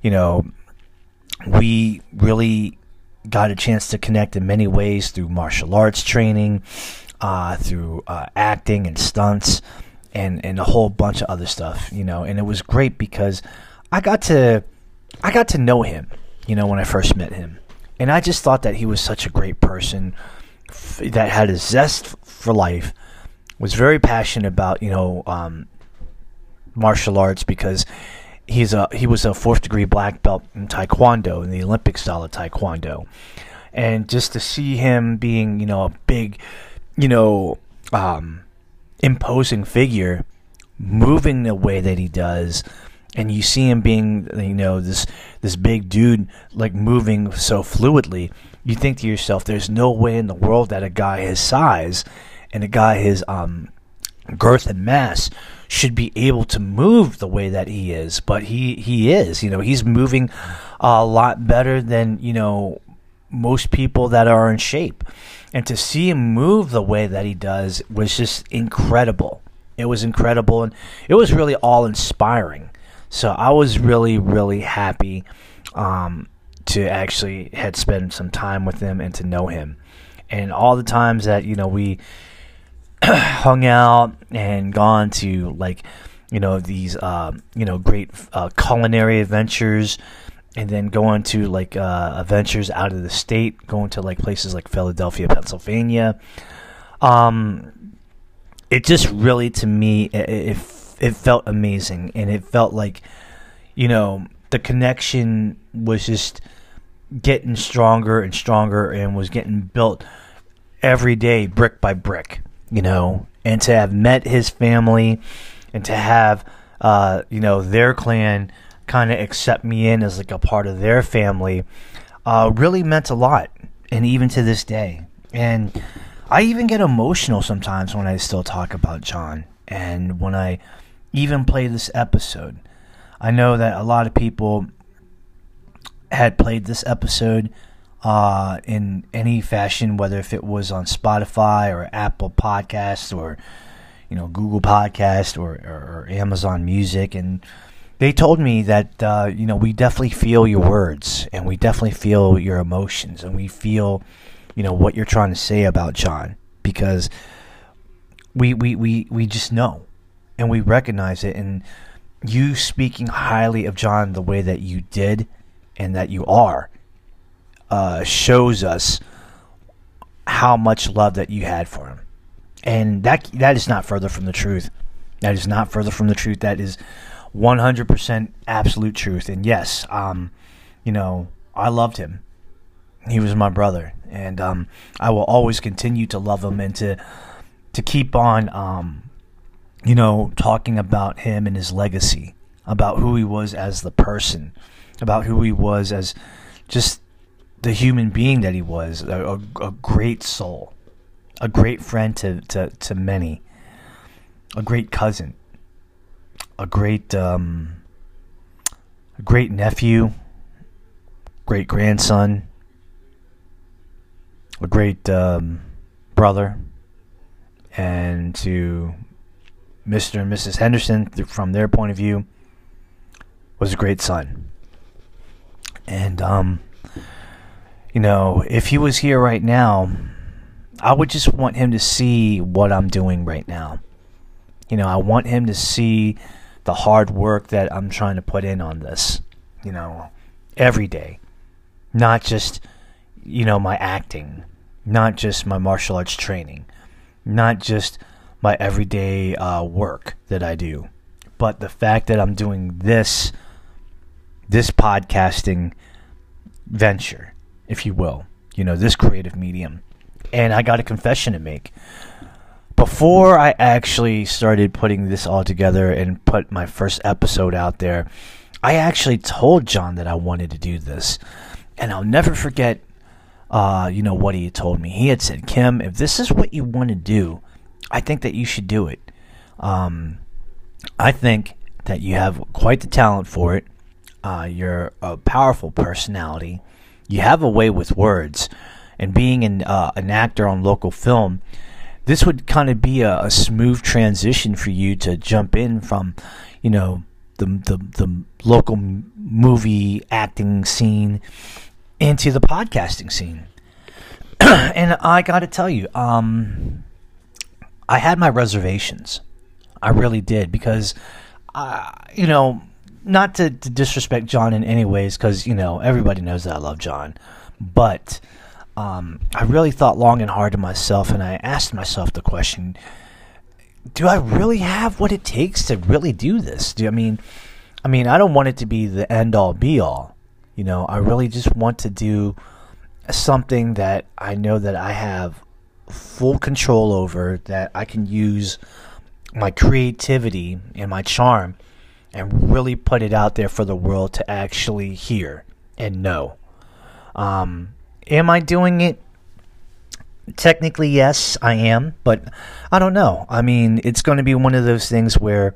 S3: you know, we really got a chance to connect in many ways through martial arts training, uh, through uh, acting and stunts, and and a whole bunch of other stuff. You know, and it was great because I got to I got to know him. You know, when I first met him, and I just thought that he was such a great person f- that had a zest for life, was very passionate about you know um, martial arts because he's a he was a fourth degree black belt in taekwondo in the Olympic style of taekwondo, and just to see him being you know a big, you know, um, imposing figure, moving the way that he does, and you see him being you know this this big dude like moving so fluidly, you think to yourself, there's no way in the world that a guy his size and a guy his um girth and mass should be able to move the way that he is, but he he is. You know, he's moving a lot better than you know most people that are in shape, and to see him move the way that he does was just incredible. It was incredible, and it was really all inspiring. So I was really really happy um, to actually had spent some time with him and to know him, and all the times that you know we hung out and gone to like you know these uh, you know great uh, culinary adventures and then going to like uh, adventures out of the state going to like places like philadelphia pennsylvania. Um it just really to me it, it, it felt amazing and it felt like you know the connection was just getting stronger and stronger and was getting built every day brick by brick you know, and to have met his family and to have, uh, you know, their clan kind of accept me in as like a part of their family uh, really meant a lot. And even to this day. And I even get emotional sometimes when I still talk about John and when I even play this episode. I know that a lot of people had played this episode uh, in any fashion, whether if it was on Spotify or Apple Podcast or you know Google Podcast or, or, or Amazon Music, and they told me that uh, you know we definitely feel your words and we definitely feel your emotions and we feel you know what you're trying to say about John because we we we, we just know and we recognize it. And you speaking highly of John the way that you did and that you are uh, shows us how much love that you had for him, and that that is not further from the truth. That is not further from the truth. That is 100% absolute truth. And yes, um, you know, I loved him. He was my brother, and um, I will always continue to love him and to to keep on, um, you know, talking about him and his legacy, about who he was as the person, about who he was as just the human being that he was, a, a, a great soul, a great friend to, to, to many, a great cousin, a great um, a great nephew, great grandson, a great um, brother, and to Mr. and Mrs. Henderson, from their point of view, was a great son. And um, you know, if he was here right now, I would just want him to see what I'm doing right now. You know, I want him to see the hard work that I'm trying to put in on this, you know, every day. Not just, you know, my acting, not just my martial arts training, not just my everyday uh, work that I do, but the fact that I'm doing this, this podcasting venture if you will, you know, this creative medium. And I got a confession to make. Before I actually started putting this all together and put my first episode out there, I actually told John that I wanted to do this. And I'll never forget uh, you know, what he told me. He had said, Kim, if this is what you want to do, I think that you should do it. Um, I think that you have quite the talent for it. Uh, you're a powerful personality. You have a way with words. And being an, uh, an actor on local film, this would kind of be a, a, smooth transition for you to jump in from, you know, the, the, the local movie acting scene into the podcasting scene. and I got to tell you, um, I had my reservations. I really did because, uh, you know, not to, to, disrespect John in any ways, because you know everybody knows that I love John, but um, I really thought long and hard to myself, and I asked myself the question: Do I really have what it takes to really do this? Do I mean, I mean, I don't want it to be the end all be all. You know, I really just want to do something that I know that I have full control over, that I can use my creativity and my charm and really put it out there for the world to actually hear and know. Um, am I doing it? Technically, yes, I am, but I don't know. I mean, it's going to be one of those things where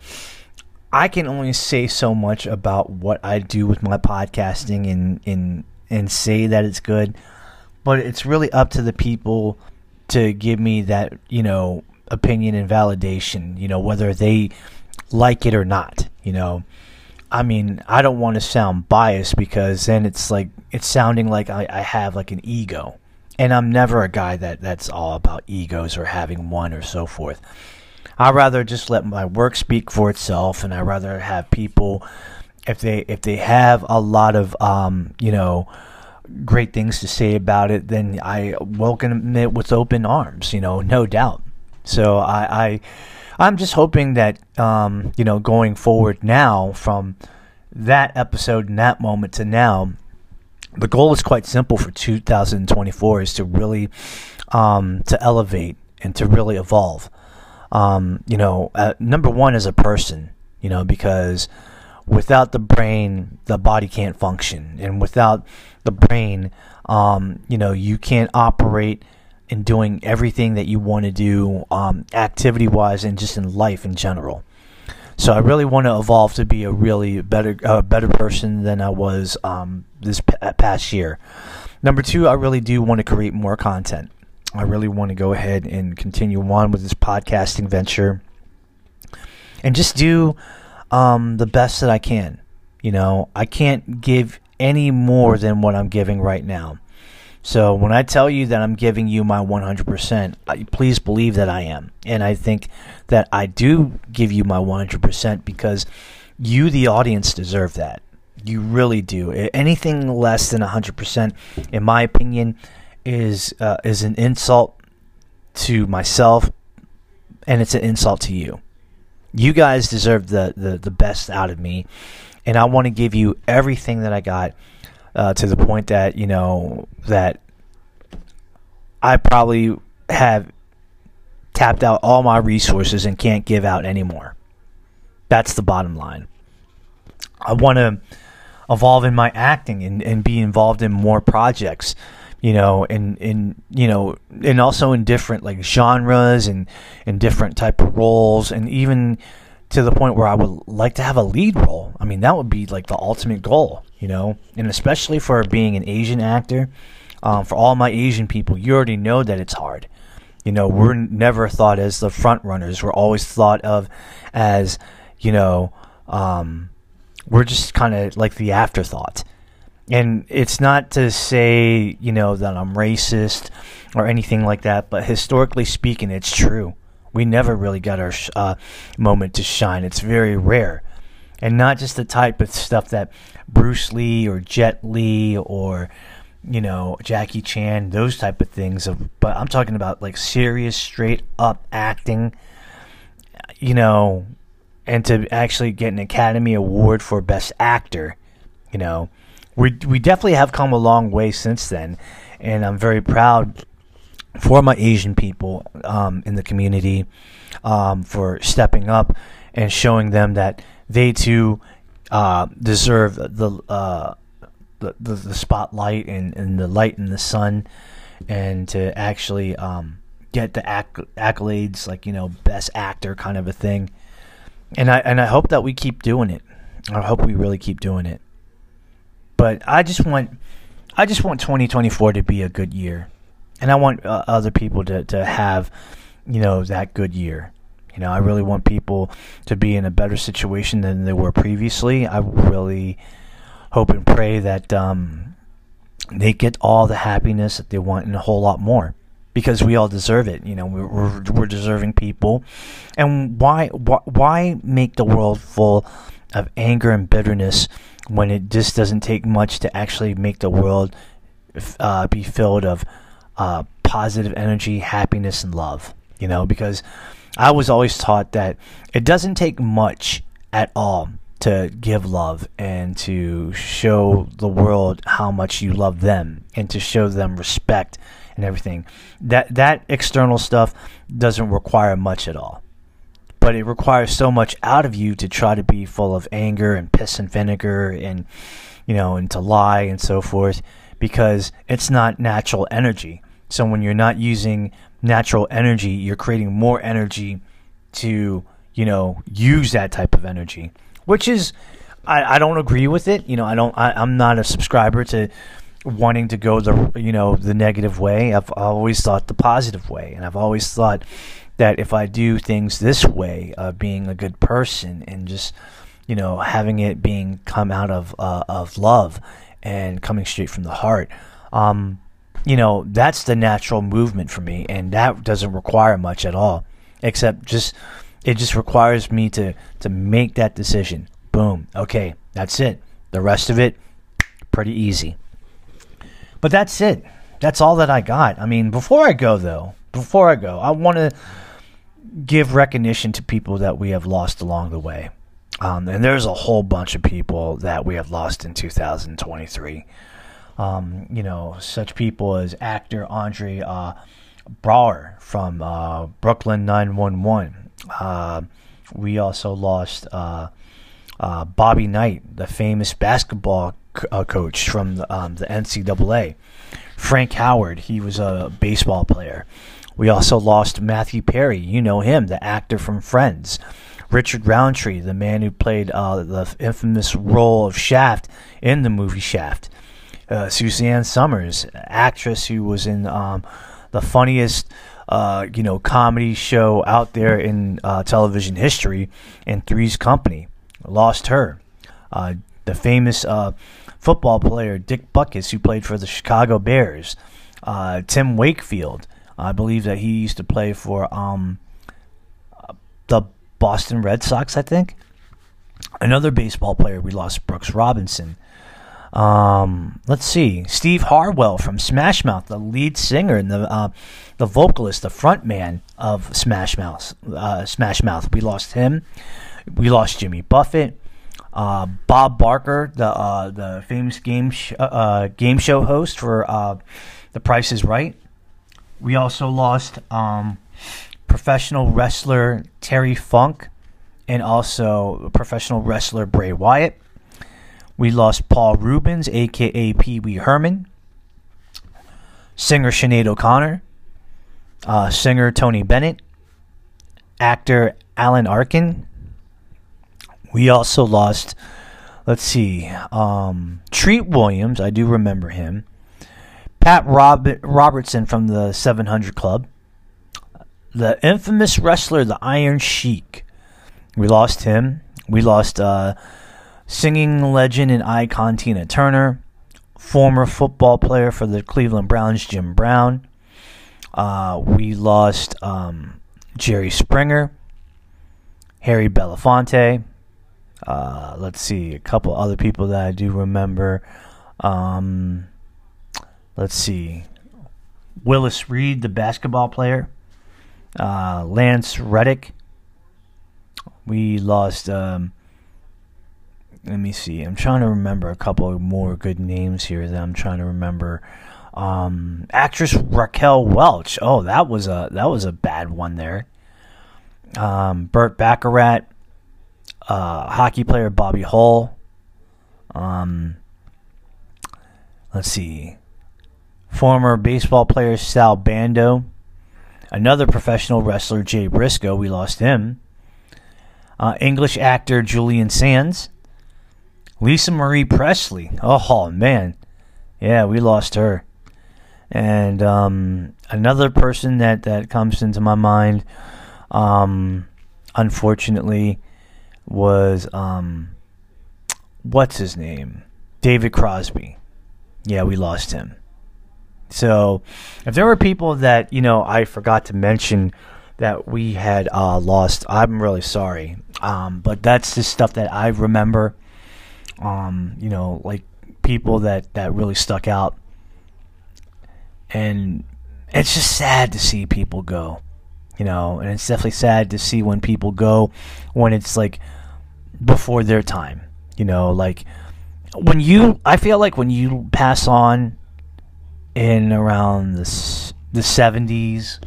S3: I can only say so much about what I do with my podcasting and and and say that it's good, but it's really up to the people to give me that you know opinion and validation. You know whether they like it or not. You know, I mean, I don't want to sound biased because then it's like it's sounding like I, I have like an ego, and I'm never a guy that that's all about egos or having one or so forth. I'd rather just let my work speak for itself, and I'd rather have people, if they if they have a lot of um, you know great things to say about it, then I welcome it with open arms. You know, no doubt. So I, I I'm just hoping that um, you know going forward now from that episode and that moment to now, the goal is quite simple for 2024 is to really um, to elevate and to really evolve. Um, you know, uh, number one as a person, you know, because without the brain, the body can't function, and without the brain, um, you know, you can't operate in doing everything that you want to do, um, activity wise, and just in life in general. So I really want to evolve to be a really better, uh, better person than I was um, this p- past year. Number two, I really do want to create more content. I really want to go ahead and continue on with this podcasting venture and just do um, the best that I can. You know, I can't give any more than what I'm giving right now. So when I tell you that I'm giving you my 100%, please believe that I am. And I think that I do give you my 100% because you, the audience, deserve that. You really do. Anything less than 100%, in my opinion, is uh, is an insult to myself, and it's an insult to you. You guys deserve the the, the best out of me, and I want to give you everything that I got uh, to the point that you know that I probably have tapped out all my resources and can't give out anymore. That's the bottom line. I want to evolve in my acting and, and be involved in more projects you know, and in you know, and also in different like genres and in different type of roles, and even to the point where I would like to have a lead role. I mean, that would be like the ultimate goal, you know, and especially for being an Asian actor. Um, for all my Asian people, you already know that it's hard. You know, we're never thought as the front runners. We're always thought of as, you know, um, we're just kind of like the afterthought and it's not to say you know that I'm racist or anything like that, but historically speaking, it's true. We never really got our uh, moment to shine. It's very rare, and not just the type of stuff that Bruce Lee or Jet Li or you know Jackie Chan, those type of things. Of, but I'm talking about like serious, straight up acting. You know, and to actually get an Academy Award for Best Actor. You know, we we definitely have come a long way since then, and I'm very proud for my Asian people um, in the community um, for stepping up and showing them that they too uh, deserve the uh, the, the, the spotlight and, and the light in the sun and to actually um, get the acc- accolades like you know best actor kind of a thing. And I and I hope that we keep doing it. I hope we really keep doing it. But I just want I just want 2024 to be a good year and I want uh, other people to, to have you know that good year you know I really want people to be in a better situation than they were previously I really hope and pray that um, they get all the happiness that they want and a whole lot more because we all deserve it. You know, we're, we're, deserving people. And why, why, why make the world full of anger and bitterness when it just doesn't take much to actually make the world uh, be filled of uh, positive energy, happiness, and love? You know, because I was always taught that it doesn't take much at all to give love and to show the world how much you love them and to show them respect and everything. That that external stuff doesn't require much at all. But it requires so much out of you to try to be full of anger and piss and vinegar and you know and to lie and so forth because it's not natural energy. So when you're not using natural energy, you're creating more energy to, you know, use that type of energy which is I, I don't agree with it. You know, I don't. I, I'm not a subscriber to wanting to go the you know the negative way. I've always thought the positive way, and I've always thought that if I do things this way, uh, being a good person and just you know having it being come out of uh, of love and coming straight from the heart, um, you know that's the natural movement for me, and that doesn't require much at all, except just it just requires me to to make that decision. Boom. Okay, that's it. The rest of it, pretty easy. But that's it. That's all that I got. I mean, before I go though, before I go, I want to give recognition to people that we have lost along the way. Um, and there's a whole bunch of people that we have lost in 2023. Um, you know, such people as actor Andre uh, Braugher from uh, Brooklyn 911. Uh, we also lost uh, uh, Bobby Knight, the famous basketball uh, coach from the, um, the NCAA. Frank Howard, he was a baseball player. We also lost Matthew Perry. You know him, the actor from Friends. Richard Roundtree, the man who played uh, the infamous role of Shaft in the movie Shaft. Uh, Suzanne Somers, actress who was in um, the funniest uh, you know, comedy show out there in uh, television history, and Three's Company. Lost her. Uh, the famous uh, football player Dick Butkus, who played for the Chicago Bears. Tim Wakefield. I believe that he used to play for um, the Boston Red Sox, I think. Another baseball player we lost, Brooks Robinson. Um, let's see, Steve Harwell from Smash Mouth, the lead singer and the uh, the vocalist, the front man of Smash Mouth. Uh, Smash Mouth. We lost him. We lost Jimmy Buffett. Uh, Bob Barker, the uh, the famous game sh- uh, uh, game show host for The Price Is Right. We also lost um, professional wrestler Terry Funk, and also professional wrestler Bray Wyatt. We lost Paul Reubens, aka Pee Wee Herman, singer Sinead O'Connor, uh, singer Tony Bennett, actor Alan Arkin. We also lost, let's see, um, Treat Williams. I do remember him. Pat Rob- Robertson from the 700 Club. The infamous wrestler, the Iron Sheik. We lost him. We lost uh, singing legend and icon Tina Turner. Former football player for the Cleveland Browns, Jim Brown. Uh, we lost um, Jerry Springer, Harry Belafonte. Uh, let's see, a couple other people that I do remember. Um, let's see, Willis Reed, the basketball player. Uh, Lance Reddick. We lost. Um, let me see. I'm trying to remember a couple more good names here that I'm trying to remember. Um, actress Raquel Welch. Oh, that was a that was a bad one there. Um, Burt Bacharach, uh, hockey player Bobby Hull. Um, let's see, former baseball player Sal Bando, another professional wrestler Jay Briscoe, we lost him. Uh, English actor Julian Sands, Lisa Marie Presley. Oh man, yeah, we lost her. And um, another person that that comes into my mind, um, unfortunately, was um, what's his name, David Crosby. Yeah, we lost him. So, if there were people that you know I forgot to mention that we had uh, lost, I'm really sorry. Um, but that's just stuff that I remember. Um, you know, like people that that really stuck out, and it's just sad to see people go. You know, and it's definitely sad to see when people go when it's like before their time. You know, like when you, I feel like when you pass on in around the the seventies,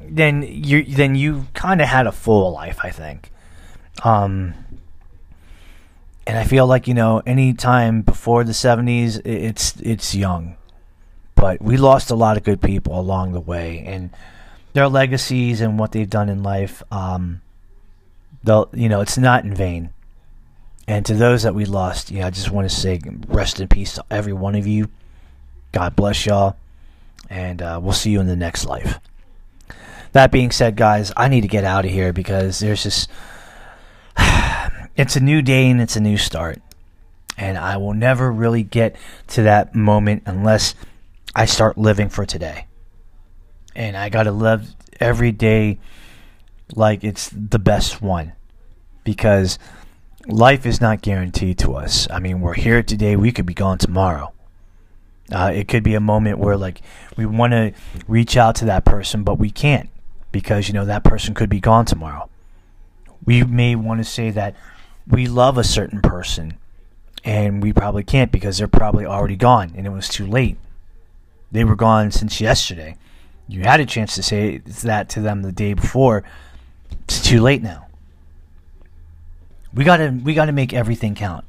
S3: then you then you kind of had a full life. I think. Um, and I feel like you know, any time before the '70s, it's it's young, but we lost a lot of good people along the way, and their legacies and what they've done in life. Um, they'll you know, it's not in vain. And to those that we lost, yeah, I just want to say rest in peace to every one of you. God bless y'all, and uh, we'll see you in the next life. That being said, guys, I need to get out of here because there's this it's a new day and it's a new start. And I will never really get to that moment unless I start living for today. And I got to live every day like it's the best one because life is not guaranteed to us. I mean, we're here today, we could be gone tomorrow. Uh, it could be a moment where like we want to reach out to that person, but we can't because you know that person could be gone tomorrow. We may want to say that we love a certain person and we probably can't because they're probably already gone and it was too late. They were gone since yesterday. You had a chance to say that to them the day before. It's too late now. We gotta we gotta make everything count.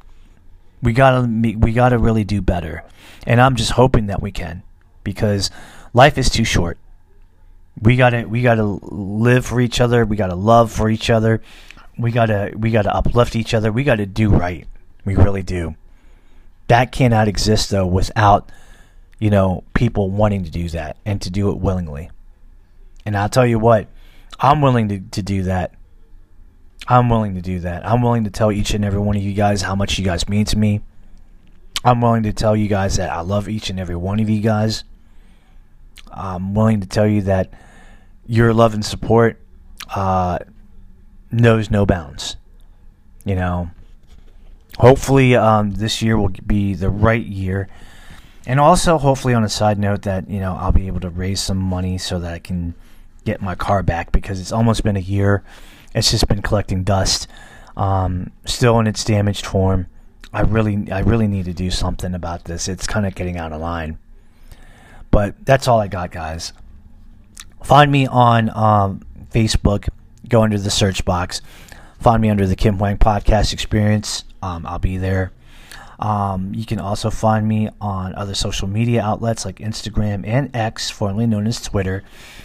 S3: We gotta we gotta really do better, and I'm just hoping that we can, because life is too short. We gotta we gotta live for each other. We gotta love for each other we gotta we gotta uplift each other. We gotta do right. We really do. That cannot exist though without you know people wanting to do that and to do it willingly. And I'll tell you what, I'm willing to, to do that. I'm willing to do that. I'm willing to tell each and every one of you guys how much you guys mean to me. I'm willing to tell you guys that I love each and every one of you guys. I'm willing to tell you that your love and support uh, knows no bounds. You know, hopefully um, this year will be the right year. And also, hopefully, on a side note, that you know I'll be able to raise some money so that I can get my car back because it's almost been a year. It's just been collecting dust, um, still in its damaged form. I really, I really need to do something about this. It's kind of getting out of line. But that's all I got, guys. Find me on um, Facebook go into the search box. Find me under the Kim Hoang Podcast Experience. Um, I'll be there. Um, you can also find me on other social media outlets like Instagram and X, formerly known as Twitter,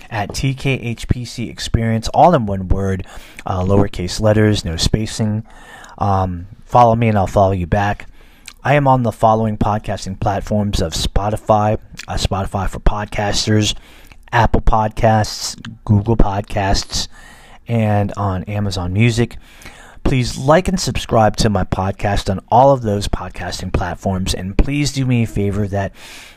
S3: at TKHPC Experience, all in one word, uh, lowercase letters, no spacing. Um, follow me and I'll follow you back. I am on the following podcasting platforms of Spotify, uh, Spotify for podcasters, Apple Podcasts, Google Podcasts, and on Amazon Music. Please like and subscribe to my podcast on all of those podcasting platforms. And please do me a favor that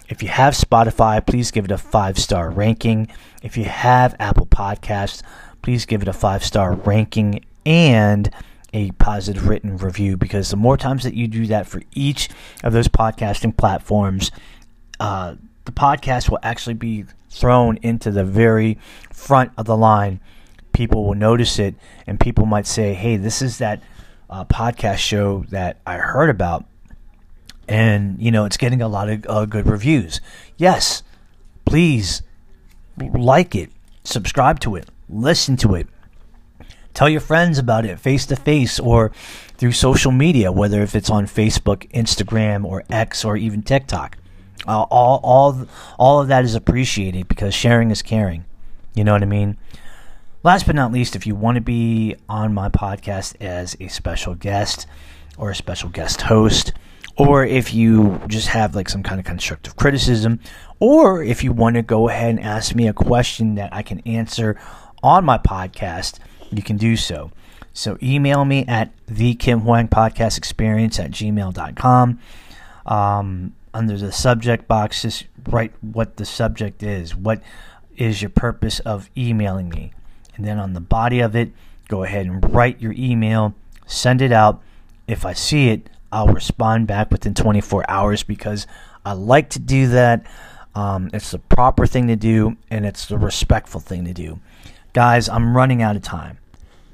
S3: if you have Spotify, please give it a five star ranking. If you have Apple Podcasts, please give it a five star ranking and a positive written review because the more times that you do that for each of those podcasting platforms, uh, the podcast will actually be thrown into the very front of the line people will notice it and people might say, hey, this is that uh, podcast show that I heard about. And, you know, it's getting a lot of uh, good reviews. Yes, please like it, subscribe to it, listen to it. Tell your friends about it face to face or through social media, whether if it's on Facebook, Instagram, or X, or even TikTok. Uh, all all all of that is appreciated because sharing is caring. You know what I mean? Last but not least, if you want to be on my podcast as a special guest or a special guest host, or if you just have like some kind of constructive criticism, or if you want to go ahead and ask me a question that I can answer on my podcast, you can do so. So email me at the Kim Hoang Podcast Experience at gmail.com. Um, under the subject box, just write what the subject is. What is your purpose of emailing me? And then on the body of it, go ahead and write your email, send it out. If I see it, I'll respond back within 24 hours because I like to do that. Um, it's the proper thing to do and it's the respectful thing to do. Guys, I'm running out of time.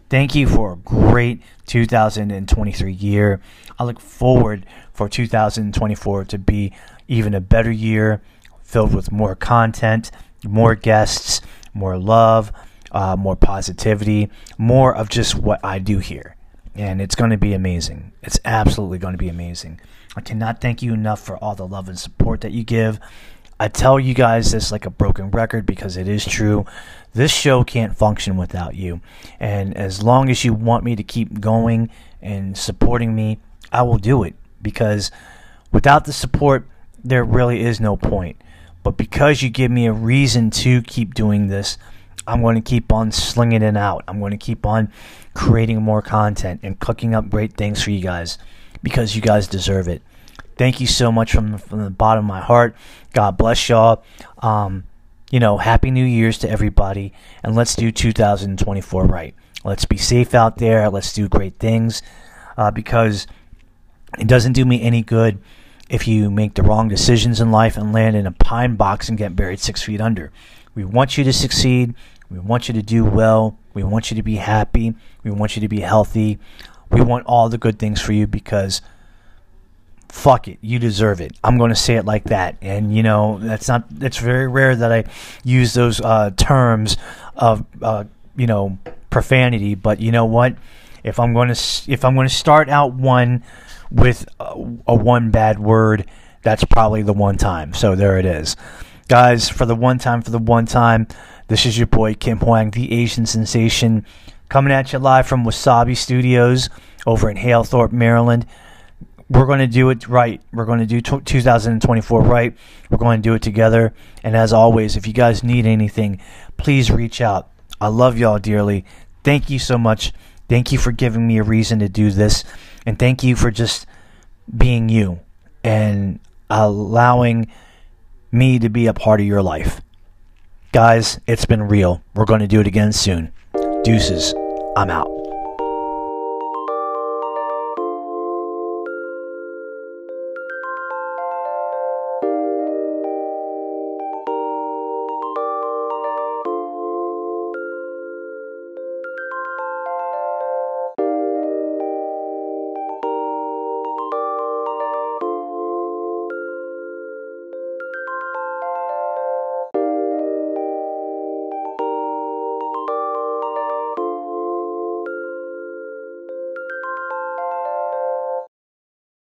S3: Thank you for a great 2023 year. I look forward for 2024 to be even a better year filled with more content, more guests, more love, uh, more positivity, more of just what I do here. And it's going to be amazing. It's absolutely going to be amazing. I cannot thank you enough for all the love and support that you give. I tell you guys this like a broken record because it is true. This show can't function without you. And as long as you want me to keep going and supporting me, I will do it because without the support, there really is no point. But because you give me a reason to keep doing this, I'm going to keep on slinging it out. I'm going to keep on creating more content and cooking up great things for you guys because you guys deserve it. Thank you so much from, from the bottom of my heart. God bless y'all. Um, you know, happy New Year's to everybody, and let's do 2024 right. Let's be safe out there. Let's do great things uh, because it doesn't do me any good if you make the wrong decisions in life and land in a pine box and get buried six feet under. We want you to succeed. We want you to do well. We want you to be happy. We want you to be healthy. We want all the good things for you because fuck it, you deserve it. I'm going to say it like that. And you know, that's not it's very rare that I use those uh, terms of uh, you know, profanity, but you know what? If I'm going to if I'm going to start out one with a, a one bad word, that's probably the one time. So there it is. Guys, for the one time, for the one time, this is your boy Kim Hoang, the Asian sensation, coming at you live from Wasabi Studios over in Halethorpe, Maryland. We're going to do it right. We're going to do t- 2024 right. We're going to do it together. And as always, if you guys need anything, please reach out. I love y'all dearly. Thank you so much. Thank you for giving me a reason to do this. And thank you for just being you and allowing me to be a part of your life. Guys, it's been real. We're going to do it again soon. Deuces. I'm out.